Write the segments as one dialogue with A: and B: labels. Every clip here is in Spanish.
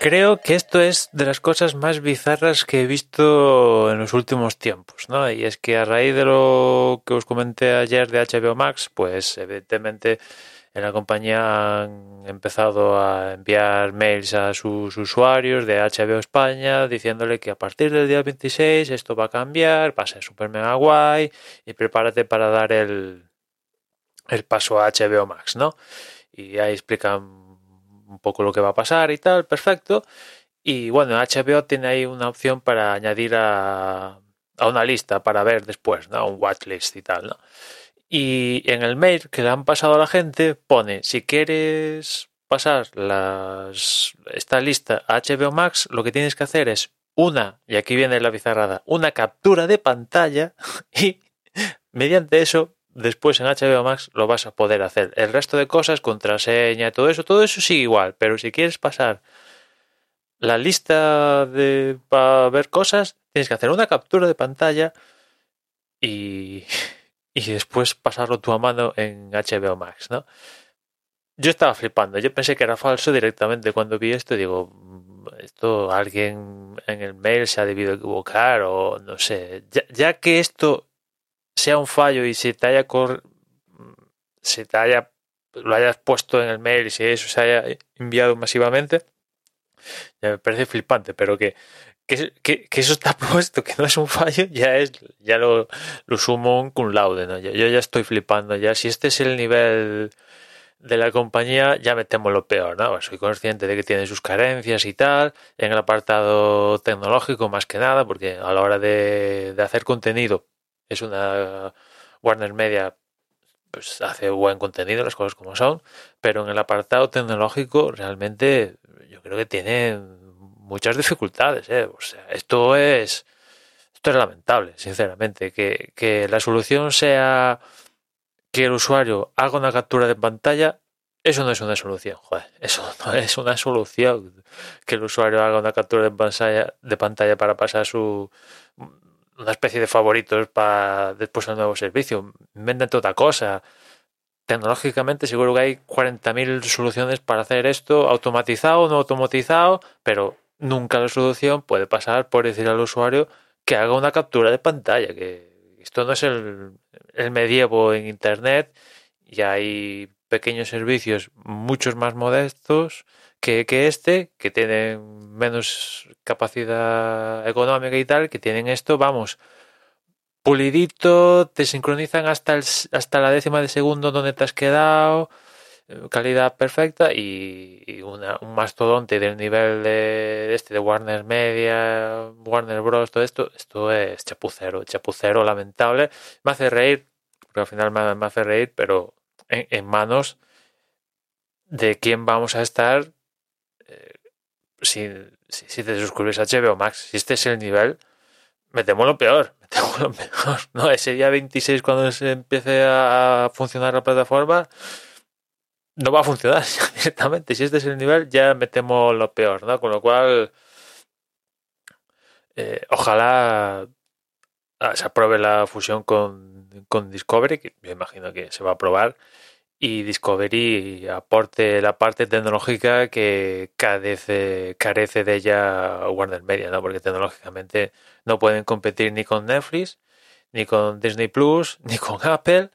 A: Creo que esto es de las cosas más bizarras que he visto en los últimos tiempos, ¿no? Y es que a raíz de lo que os comenté ayer de HBO Max, pues evidentemente en la compañía han empezado a enviar mails a sus usuarios de HBO España diciéndole que a partir del día 26 esto va a cambiar, va a ser super mega guay y prepárate para dar el, el paso a HBO Max, ¿no? Y ahí explican un poco lo que va a pasar y tal, perfecto. Y bueno, HBO tiene ahí una opción para añadir a, a una lista para ver después, ¿no? Un watchlist y tal, ¿no? Y en el mail que le han pasado a la gente pone, si quieres pasar las, esta lista a HBO Max, lo que tienes que hacer es una, y aquí viene la bizarrada, una captura de pantalla y mediante eso después en HBO Max lo vas a poder hacer. El resto de cosas, contraseña todo eso, todo eso sigue igual, pero si quieres pasar la lista de para ver cosas, tienes que hacer una captura de pantalla y, y después pasarlo tú a mano en HBO Max, ¿no? Yo estaba flipando, yo pensé que era falso directamente cuando vi esto, digo, "Mm, esto alguien en el mail se ha debido equivocar o no sé, ya que esto sea un fallo y se te haya se te haya lo hayas puesto en el mail y si eso se haya enviado masivamente ya me parece flipante pero que que, eso está puesto que no es un fallo ya es ya lo, lo sumo un cum laude ¿no? yo, ya estoy flipando ya si este es el nivel de la compañía ya me temo lo peor, ¿no? Soy consciente de que tiene sus carencias y tal, en el apartado tecnológico más que nada, porque a la hora de hacer contenido es una Warner Media pues hace buen contenido, las cosas como son, pero en el apartado tecnológico realmente yo creo que tiene muchas dificultades, ¿eh? O sea, esto es esto es lamentable, sinceramente, que, que la solución sea que el usuario haga una captura de pantalla, eso no es una solución, joder, eso no es una solución. Que el usuario haga una captura de pantalla, de pantalla para pasar su una especie de favoritos para después al nuevo servicio. Invéntate otra cosa. Tecnológicamente seguro que hay 40.000 soluciones para hacer esto, automatizado o no automatizado, pero nunca la solución puede pasar por decir al usuario que haga una captura de pantalla, que esto no es el, el medievo en Internet y hay pequeños servicios muchos más modestos que, este, que tienen menos capacidad económica y tal, que tienen esto, vamos, pulidito, te sincronizan hasta, el, hasta la décima de segundo donde te has quedado, eh, calidad perfecta y, una, un mastodonte del nivel de este de Warner Media, Warner Bros, todo esto, esto es chapucero, chapucero lamentable. Me hace reír, porque al final me hace reír, pero en, manos de quién vamos a estar eh, si, si, te suscribes a HBO Max. Si este es el nivel, me temo lo peor. Me lo peor. No, ese día 26 cuando se empiece a funcionar la plataforma, no va a funcionar directamente. Si este es el nivel, ya me temo lo peor, ¿no? Con lo cual, eh, ojalá se apruebe la fusión con, con Discovery, que me imagino que se va a aprobar, y Discovery aporte la parte tecnológica que carece, carece de ella Warner Media, ¿no? Porque tecnológicamente no pueden competir ni con Netflix, ni con Disney Plus, ni con Apple,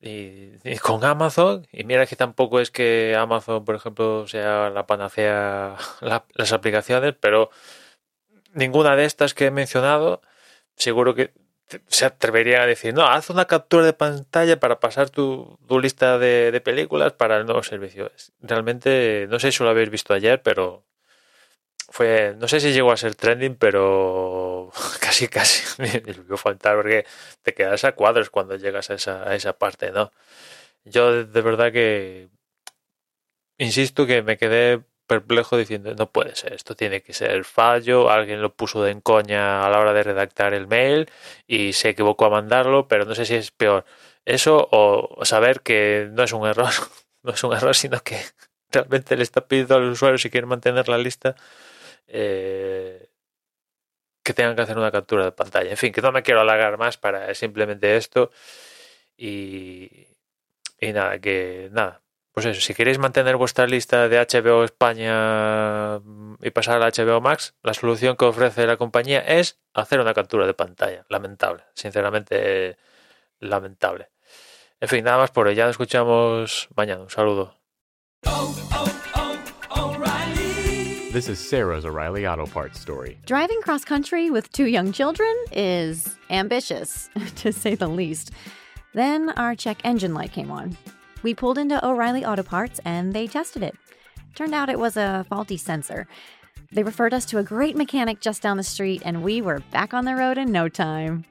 A: ni, ni, con Amazon. Y mira que tampoco es que Amazon, por ejemplo, sea la panacea la, las aplicaciones, pero ninguna de estas que he mencionado, seguro que se atrevería a decir, no, haz una captura de pantalla para pasar tu, lista de, de, películas para el nuevo servicio. Realmente, no sé si lo habéis visto ayer, pero fue, no sé si llegó a ser trending, pero casi, casi me vio faltar porque te quedas a cuadros cuando llegas a esa, a esa parte, ¿no? Yo de verdad que insisto que me quedé perplejo diciendo no puede ser, esto tiene que ser fallo, alguien lo puso de encoña a la hora de redactar el mail y se equivocó a mandarlo, pero no sé si es peor eso o saber que no es un error, no es un error, sino que realmente le está pidiendo al usuario si quiere mantener la lista eh, que tengan que hacer una captura de pantalla. En fin, que no me quiero alargar más para simplemente esto y, y nada, que nada, pues eso, si queréis mantener vuestra lista de HBO España y pasar al HBO Max, la solución que ofrece la compañía es hacer una captura de pantalla. Lamentable, sinceramente lamentable. En fin, nada más por hoy. Ya nos escuchamos mañana. Un saludo.
B: Oh, oh, oh.
C: This is Sarah's O'Reilly Auto Parts story.
D: Driving cross country with two young children is ambitious, to say the least. Then our check engine light came on. We pulled into O'Reilly Auto Parts and they tested it. Turned out it was a faulty sensor. They referred us to a great mechanic just down the street, and we were back on the road in no time.